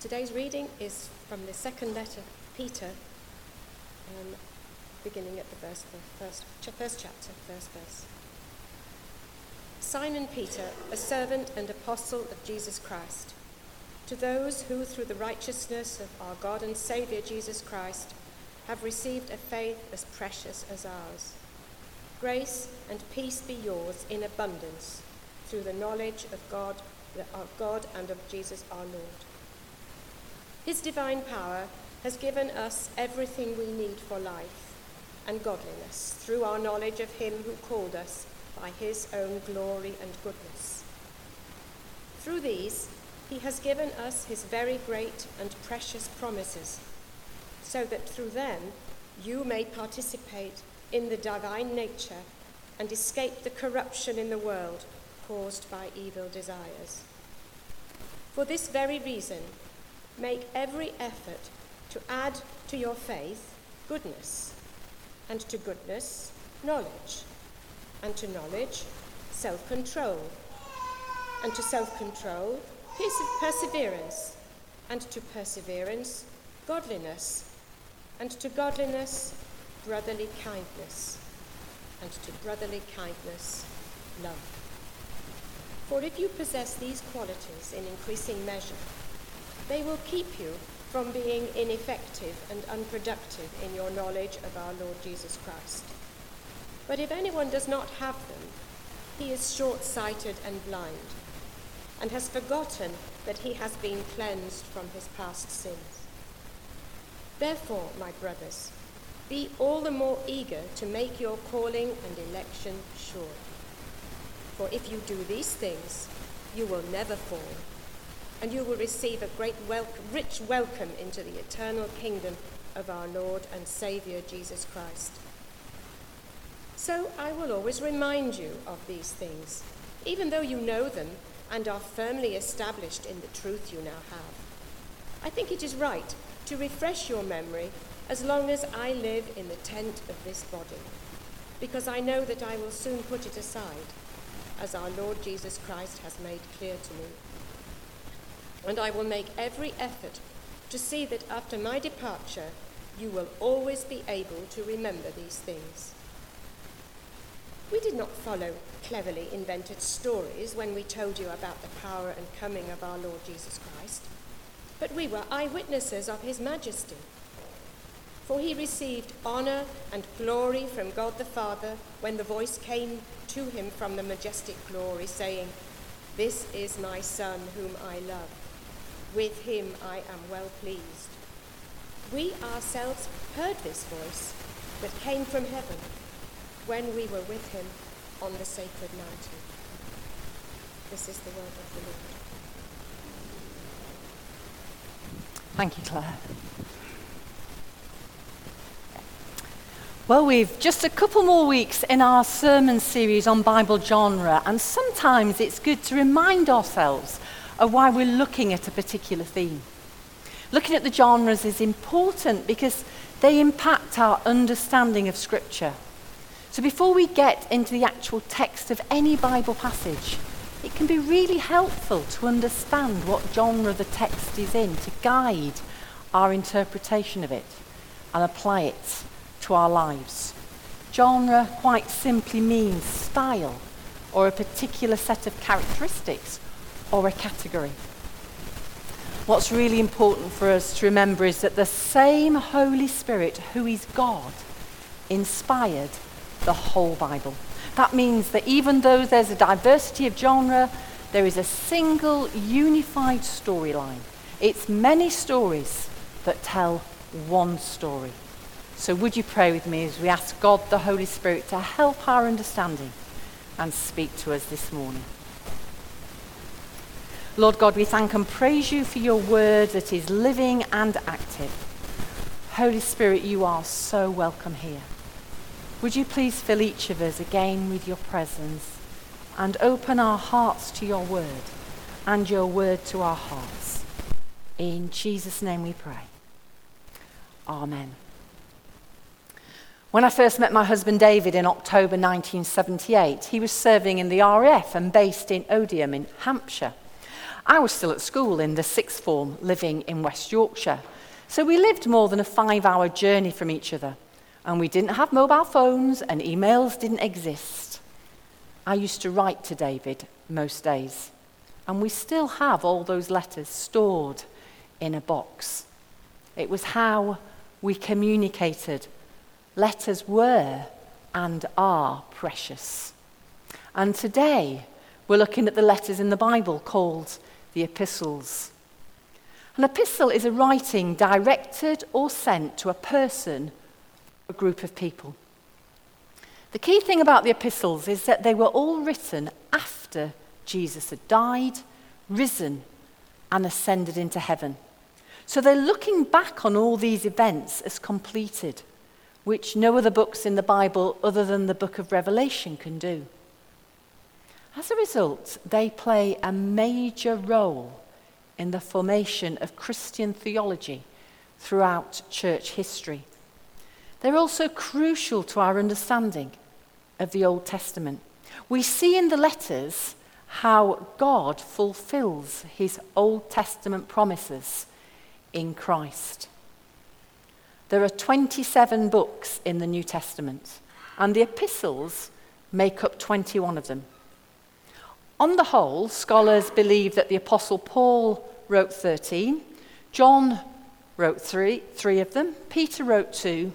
Today's reading is from the second letter of Peter, um, beginning at the verse, the first, first chapter, first verse. Simon Peter, a servant and apostle of Jesus Christ, to those who, through the righteousness of our God and Saviour Jesus Christ, have received a faith as precious as ours. Grace and peace be yours in abundance through the knowledge of God, of God and of Jesus our Lord. His divine power has given us everything we need for life and godliness through our knowledge of him who called us by his own glory and goodness. Through these, he has given us his very great and precious promises, so that through them you may participate in the divine nature and escape the corruption in the world caused by evil desires. For this very reason, make every effort to add to your faith goodness, and to goodness, knowledge, and to knowledge, self control, and to self control, perseverance, and to perseverance, godliness, and to godliness, brotherly kindness, and to brotherly kindness, love. For if you possess these qualities in increasing measure, they will keep you from being ineffective and unproductive in your knowledge of our Lord Jesus Christ. But if anyone does not have them, he is short sighted and blind, and has forgotten that he has been cleansed from his past sins. Therefore, my brothers, be all the more eager to make your calling and election sure. For if you do these things, you will never fall, and you will receive a great rich welcome into the eternal kingdom of our Lord and Saviour Jesus Christ. So I will always remind you of these things, even though you know them and are firmly established in the truth you now have. I think it is right to refresh your memory as long as I live in the tent of this body, because I know that I will soon put it aside as our Lord Jesus Christ has made clear to me. And I will make every effort to see that after my departure, you will always be able to remember these things. We did not follow cleverly invented stories when we told you about the power and coming of our Lord Jesus Christ, but we were eyewitnesses of his majesty. For he received honor and glory from God the Father when the voice came to him from the majestic glory, saying, This is my Son whom I love. With him I am well pleased. We ourselves heard this voice that came from heaven when we were with him on the sacred mountain. This is the word of the Lord. Thank you, Claire. Well, we've just a couple more weeks in our sermon series on Bible genre, and sometimes it's good to remind ourselves of why we're looking at a particular theme. Looking at the genres is important because they impact our understanding of Scripture. So, before we get into the actual text of any Bible passage, it can be really helpful to understand what genre the text is in to guide our interpretation of it and apply it to our lives. Genre quite simply means style or a particular set of characteristics or a category. What's really important for us to remember is that the same Holy Spirit, who is God, inspired the whole Bible. That means that even though there's a diversity of genre, there is a single unified storyline. It's many stories that tell one story. So, would you pray with me as we ask God the Holy Spirit to help our understanding and speak to us this morning? Lord God, we thank and praise you for your word that is living and active. Holy Spirit, you are so welcome here. Would you please fill each of us again with your presence and open our hearts to your word and your word to our hearts? In Jesus' name we pray. Amen. When I first met my husband David in October 1978, he was serving in the RAF and based in Odiham in Hampshire. I was still at school in the sixth form, living in West Yorkshire. So we lived more than a five hour journey from each other. And we didn't have mobile phones, and emails didn't exist. I used to write to David most days. And we still have all those letters stored in a box. It was how we communicated. Letters were and are precious. And today, we're looking at the letters in the Bible called the epistles. An epistle is a writing directed or sent to a person a group of people. The key thing about the epistles is that they were all written after Jesus had died, risen, and ascended into heaven. So they're looking back on all these events as completed, which no other books in the Bible other than the book of Revelation can do. As a result, they play a major role in the formation of Christian theology throughout church history. They're also crucial to our understanding of the Old Testament. We see in the letters how God fulfills his Old Testament promises in Christ. There are 27 books in the New Testament, and the epistles make up 21 of them. On the whole, scholars believe that the Apostle Paul wrote 13, John wrote three, three of them, Peter wrote two,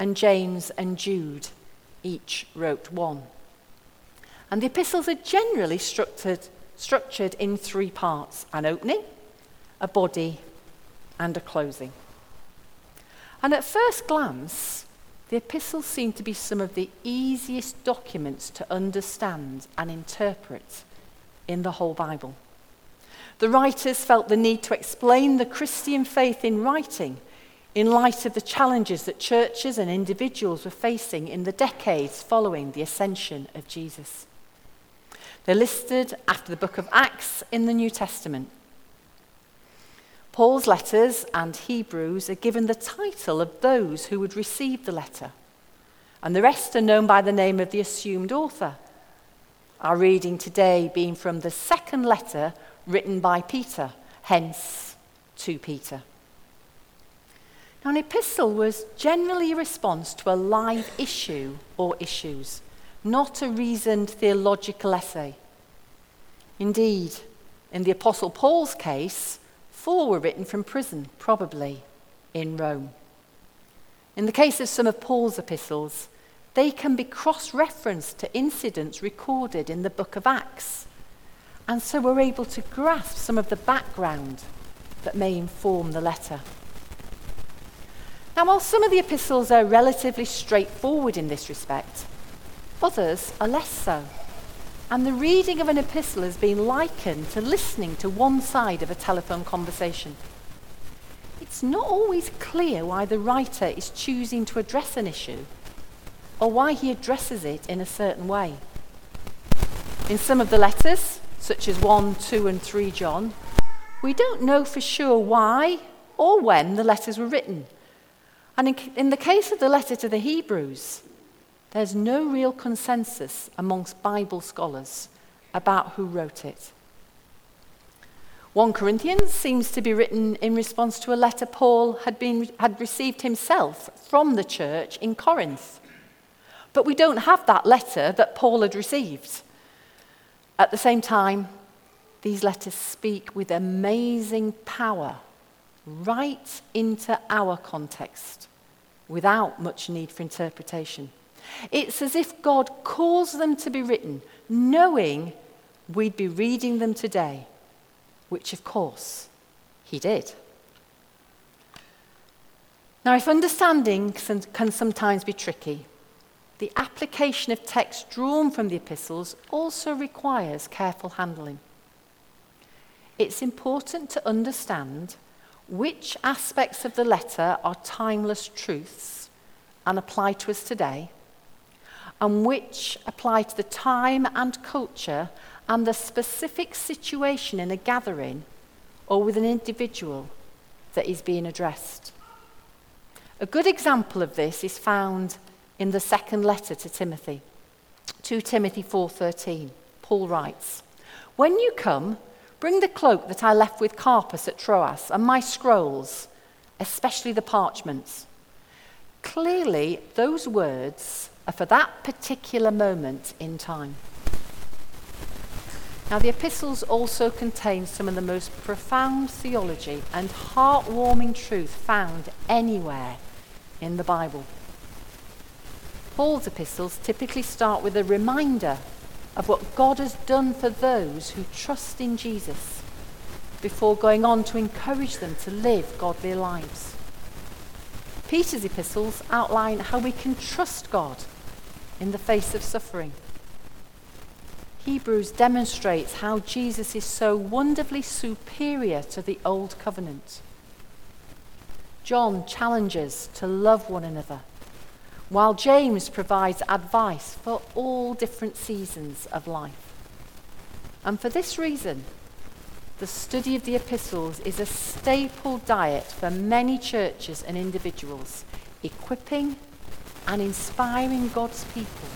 and James and Jude each wrote one. And the epistles are generally structured, structured in three parts an opening, a body, and a closing. And at first glance, the epistles seem to be some of the easiest documents to understand and interpret in the whole Bible. The writers felt the need to explain the Christian faith in writing in light of the challenges that churches and individuals were facing in the decades following the ascension of Jesus. They're listed after the book of Acts in the New Testament. Paul's letters and Hebrews are given the title of those who would receive the letter, and the rest are known by the name of the assumed author. Our reading today being from the second letter written by Peter, hence 2 Peter. Now, an epistle was generally a response to a live issue or issues, not a reasoned theological essay. Indeed, in the Apostle Paul's case, Four were written from prison, probably in Rome. In the case of some of Paul's epistles, they can be cross referenced to incidents recorded in the book of Acts. And so we're able to grasp some of the background that may inform the letter. Now, while some of the epistles are relatively straightforward in this respect, others are less so. And the reading of an epistle has been likened to listening to one side of a telephone conversation. It's not always clear why the writer is choosing to address an issue or why he addresses it in a certain way. In some of the letters, such as 1, 2, and 3 John, we don't know for sure why or when the letters were written. And in, in the case of the letter to the Hebrews, there's no real consensus amongst Bible scholars about who wrote it. 1 Corinthians seems to be written in response to a letter Paul had, been, had received himself from the church in Corinth. But we don't have that letter that Paul had received. At the same time, these letters speak with amazing power right into our context without much need for interpretation. It's as if God caused them to be written, knowing we'd be reading them today, which of course he did. Now, if understanding can sometimes be tricky, the application of text drawn from the epistles also requires careful handling. It's important to understand which aspects of the letter are timeless truths and apply to us today, and which apply to the time and culture and the specific situation in a gathering or with an individual that is being addressed. A good example of this is found in the second letter to Timothy. 2 Timothy 4:13. Paul writes, "When you come, Bring the cloak that I left with Carpus at Troas and my scrolls, especially the parchments. Clearly, those words are for that particular moment in time. Now, the epistles also contain some of the most profound theology and heartwarming truth found anywhere in the Bible. Paul's epistles typically start with a reminder of what God has done for those who trust in Jesus before going on to encourage them to live godly lives. Peter's epistles outline how we can trust God in the face of suffering. Hebrews demonstrates how Jesus is so wonderfully superior to the old covenant. John challenges to love one another, while James provides advice for all different seasons of life. And for this reason, the study of the epistles is a staple diet for many churches and individuals, equipping and inspiring God's people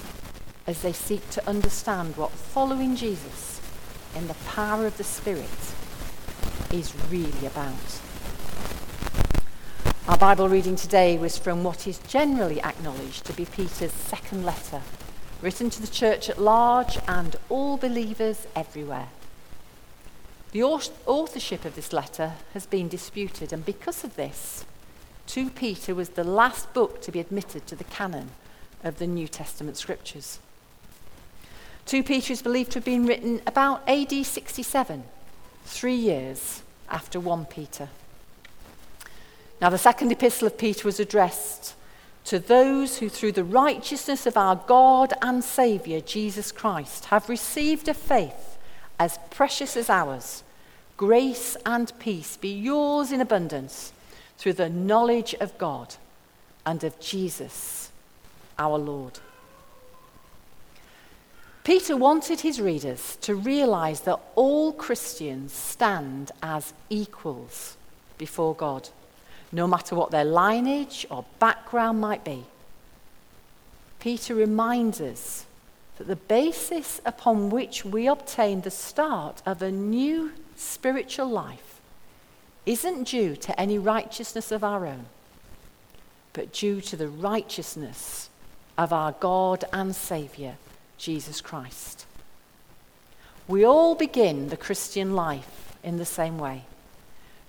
as they seek to understand what following Jesus in the power of the Spirit is really about. Our Bible reading today was from what is generally acknowledged to be Peter's second letter, written to the church at large and all believers everywhere. The authorship of this letter has been disputed, and because of this, 2 Peter was the last book to be admitted to the canon of the New Testament scriptures. 2 Peter is believed to have been written about AD 67, three years after 1 Peter. Now, the second epistle of Peter was addressed to those who, through the righteousness of our God and Saviour, Jesus Christ, have received a faith as precious as ours. Grace and peace be yours in abundance through the knowledge of God and of Jesus, our Lord. Peter wanted his readers to realize that all Christians stand as equals before God, no matter what their lineage or background might be. Peter reminds us that the basis upon which we obtain the start of a new spiritual life isn't due to any righteousness of our own, but due to the righteousness of our God and Saviour Jesus Christ. We all begin the Christian life in the same way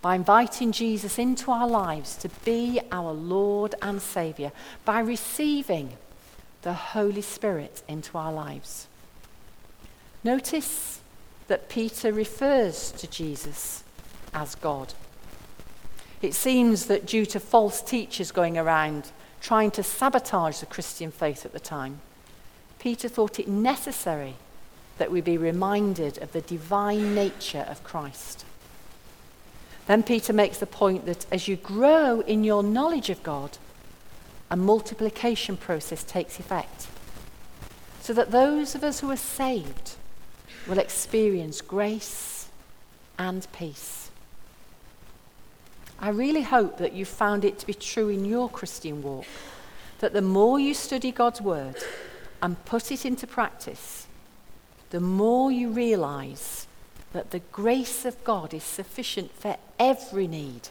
by inviting Jesus into our lives to be our Lord and Saviour, by receiving the Holy Spirit into our lives. Notice that Peter refers to Jesus as God. It seems that due to false teachers going around trying to sabotage the Christian faith at the time, Peter thought it necessary that we be reminded of the divine nature of Christ. Then Peter makes the point that as you grow in your knowledge of God, a multiplication process takes effect. So that those of us who are saved will experience grace and peace. I really hope that you found it to be true in your Christian walk that the more you study God's Word, and put it into practice, the more you realize that the grace of God is sufficient for every need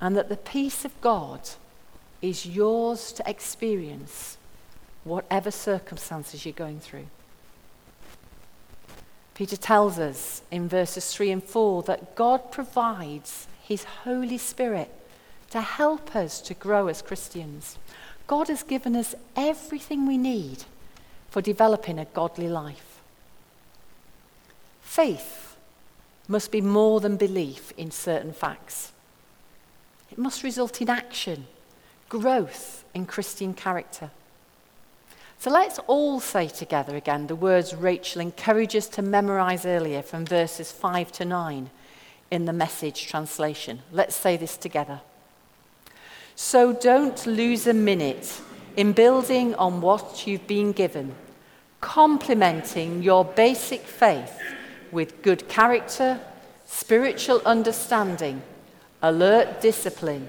and that the peace of God is yours to experience whatever circumstances you're going through. Peter tells us in verses 3 and 4 that God provides his Holy Spirit to help us to grow as Christians. God has given us everything we need for developing a godly life. Faith must be more than belief in certain facts. It must result in action, growth in Christian character. So let's all say together again the words Rachel encourages us to memorize earlier from verses 5 to 9 in the message translation. Let's say this together. So don't lose a minute in building on what you've been given, complementing your basic faith with good character, spiritual understanding, alert discipline,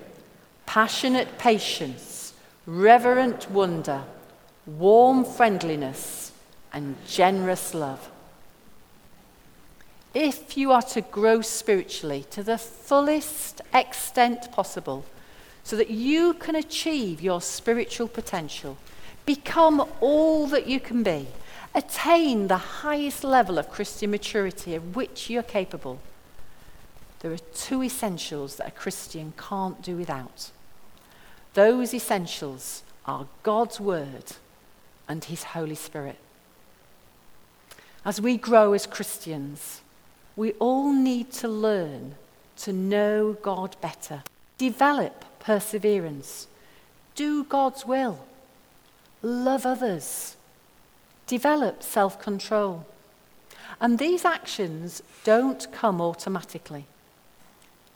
passionate patience, reverent wonder, warm friendliness, and generous love. if you are to grow spiritually to the fullest extent possible, so that you can achieve your spiritual potential, become all that you can be, attain the highest level of Christian maturity of which you're capable, there are two essentials that a Christian can't do without. Those essentials are God's Word and His Holy Spirit. As we grow as Christians, we all need to learn to know God better, develop perseverance, do God's will, love others, develop self control. And these actions don't come automatically,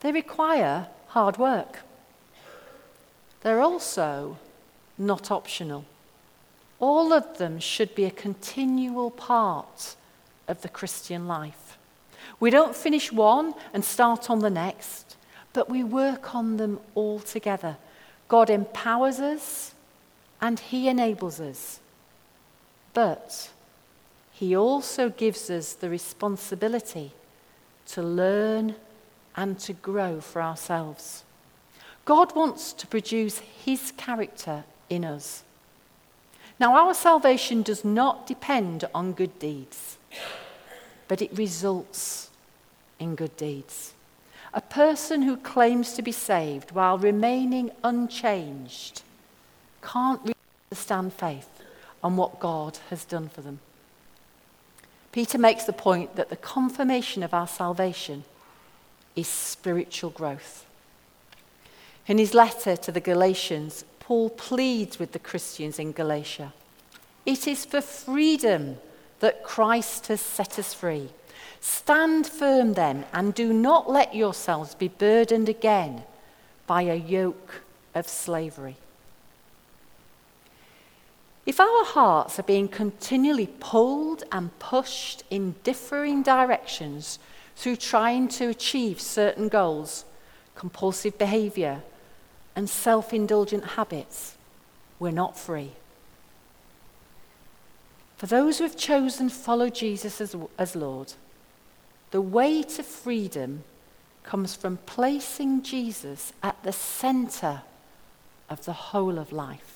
they require hard work. They're also not optional. All of them should be a continual part of the Christian life. We don't finish one and start on the next, but we work on them all together. God empowers us and He enables us. But He also gives us the responsibility to learn and to grow for ourselves. God wants to produce His character in us. Now, our salvation does not depend on good deeds, but it results in good deeds. A person who claims to be saved while remaining unchanged can't really understand faith and what God has done for them. Peter makes the point that the confirmation of our salvation is spiritual growth. In his letter to the Galatians, Paul pleads with the Christians in Galatia It is for freedom that Christ has set us free. Stand firm then, and do not let yourselves be burdened again by a yoke of slavery. If our hearts are being continually pulled and pushed in differing directions through trying to achieve certain goals, compulsive behavior, and self indulgent habits, we're not free. For those who have chosen to follow Jesus as, as Lord, the way to freedom comes from placing Jesus at the center of the whole of life.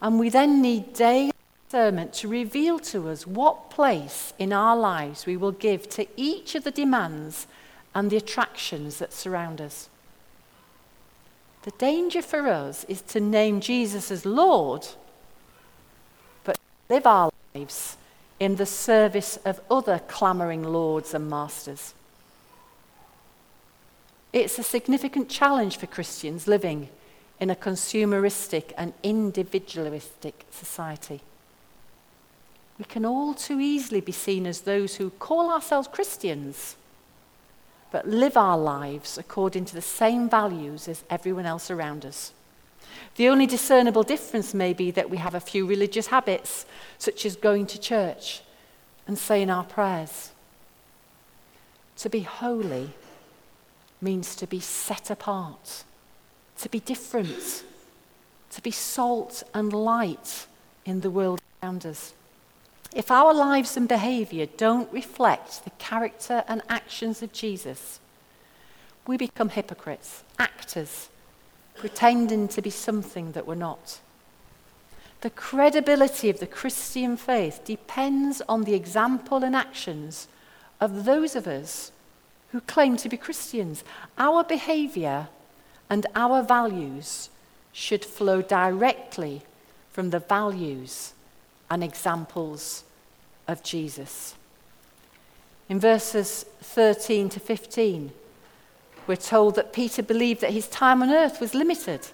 And we then need daily discernment to reveal to us what place in our lives we will give to each of the demands and the attractions that surround us. The danger for us is to name Jesus as Lord, but live our lives in the service of other clamoring lords and masters. It's a significant challenge for Christians living in a consumeristic and individualistic society. We can all too easily be seen as those who call ourselves Christians, but live our lives according to the same values as everyone else around us. The only discernible difference may be that we have a few religious habits, such as going to church and saying our prayers. To be holy means to be set apart, to be different, to be salt and light in the world around us. If our lives and behavior don't reflect the character and actions of Jesus, we become hypocrites, actors pretending to be something that we're not. The credibility of the Christian faith depends on the example and actions of those of us who claim to be Christians. Our behavior and our values should flow directly from the values and examples of Jesus. In verses 13 to 15, we're told that Peter believed that his time on earth was limited.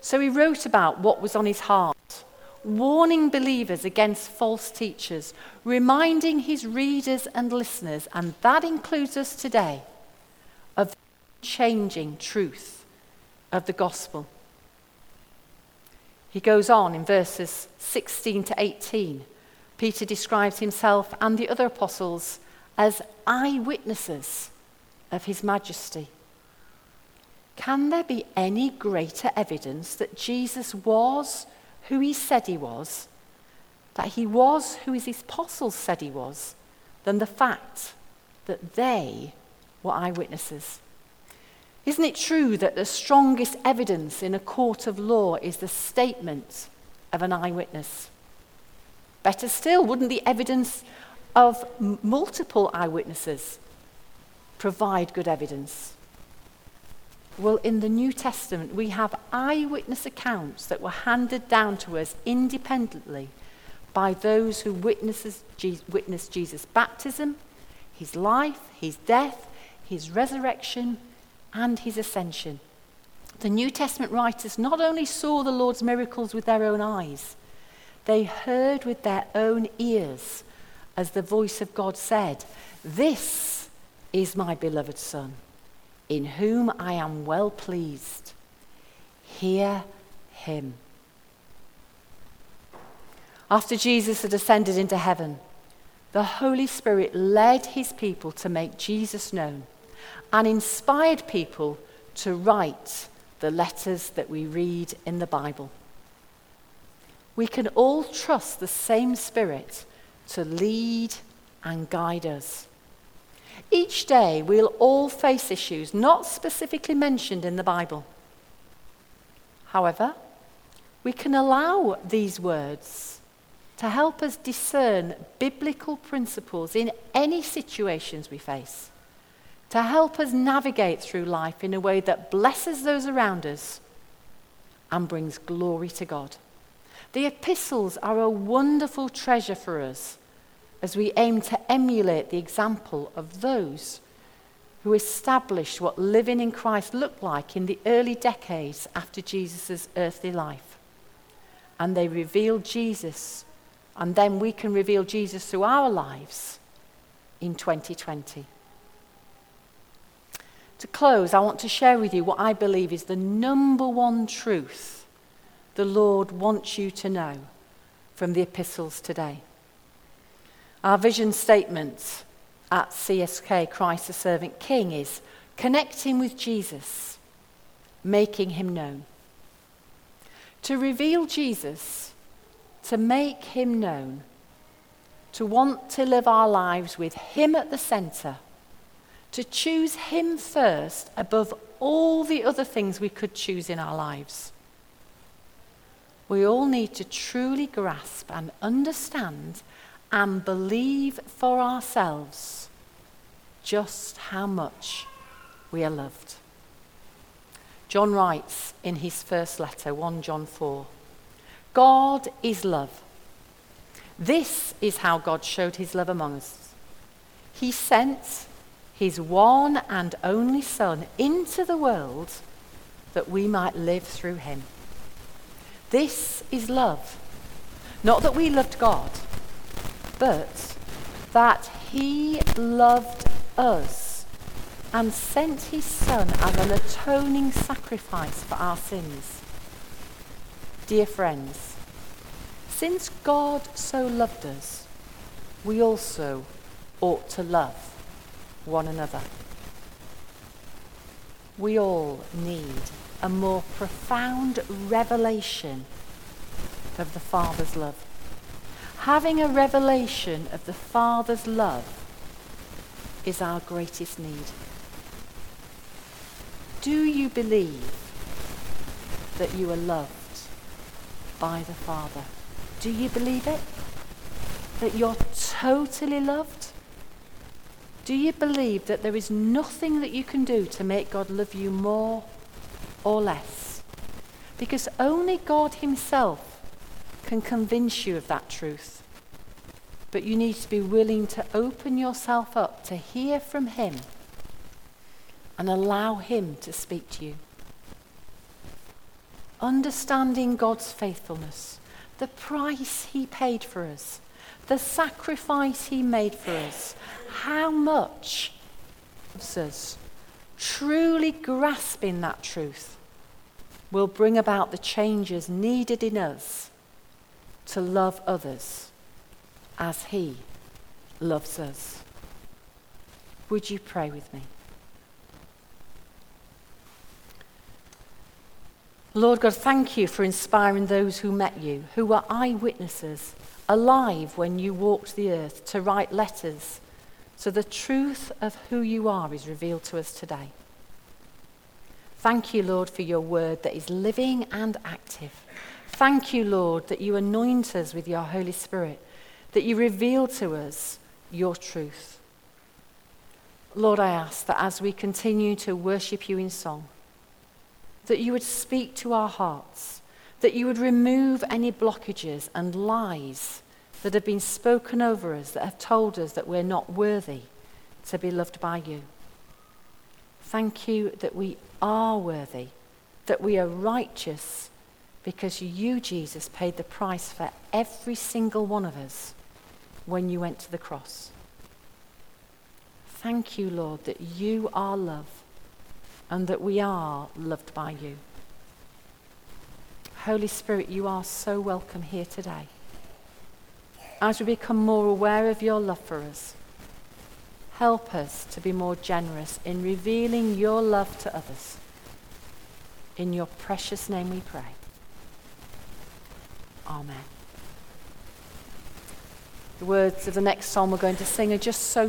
So he wrote about what was on his heart, warning believers against false teachers, reminding his readers and listeners, and that includes us today, of changing truth of the gospel. He goes on in verses 16 to 18. Peter describes himself and the other apostles as eyewitnesses of his majesty. Can there be any greater evidence that Jesus was who he said he was, that he was who his apostles said he was, than the fact that they were eyewitnesses. Isn't it true that the strongest evidence in a court of law is the statement of an eyewitness? Better still, wouldn't the evidence of m- multiple eyewitnesses provide good evidence? Well, in the New Testament, we have eyewitness accounts that were handed down to us independently by those who witnesses, witnessed Jesus' baptism, his life, his death, his resurrection, and his ascension. The New Testament writers not only saw the Lord's miracles with their own eyes, they heard with their own ears as the voice of God said, This is my beloved Son, in whom I am well pleased. Hear him. After Jesus had ascended into heaven, the Holy Spirit led his people to make Jesus known and inspired people to write the letters that we read in the Bible. We can all trust the same Spirit to lead and guide us. Each day, we'll all face issues not specifically mentioned in the Bible. However, we can allow these words to help us discern biblical principles in any situations we face to help us navigate through life in a way that blesses those around us and brings glory to God. The epistles are a wonderful treasure for us as we aim to emulate the example of those who established what living in Christ looked like in the early decades after Jesus' earthly life. And they revealed Jesus, and then we can reveal Jesus through our lives in 2020. To close, I want to share with you what I believe is the number one truth the Lord wants you to know from the epistles today. Our vision statement at CSK, Christ the Servant King, is connecting with Jesus, making him known. To reveal Jesus, to make him known, to want to live our lives with him at the center to choose Him first above all the other things we could choose in our lives. We all need to truly grasp and understand and believe for ourselves just how much we are loved. John writes in his first letter, 1 John 4 God is love. This is how God showed his love among us. He sent his one and only Son into the world that we might live through him. This is love. Not that we loved God, but that he loved us and sent his Son as an atoning sacrifice for our sins. Dear friends, since God so loved us, we also ought to love one another. We all need a more profound revelation of the Father's love. Having a revelation of the Father's love is our greatest need. Do you believe that you are loved by the Father? Do you believe it? That you're totally loved? Do you believe that there is nothing that you can do to make God love you more or less? Because only God Himself can convince you of that truth. But you need to be willing to open yourself up to hear from Him and allow Him to speak to you. Understanding God's faithfulness, the price He paid for us, the sacrifice He made for us, how much us truly grasping that truth will bring about the changes needed in us to love others as He loves us. Would you pray with me? Lord God, thank you for inspiring those who met you, who were eyewitnesses, alive when you walked the earth, to write letters so the truth of who you are is revealed to us today. Thank you, Lord, for your word that is living and active. Thank you, Lord, that you anoint us with your Holy Spirit, that you reveal to us your truth. Lord, I ask that as we continue to worship you in song, that you would speak to our hearts, that you would remove any blockages and lies that have been spoken over us, that have told us that we're not worthy to be loved by you. Thank you that we are worthy, that we are righteous, because you, Jesus, paid the price for every single one of us when you went to the cross. Thank you, Lord, that you are love and that we are loved by you. Holy Spirit, you are so welcome here today as we become more aware of your love for us, help us to be more generous in revealing your love to others. In your precious name we pray. Amen. The words of the next psalm we're going to sing are just so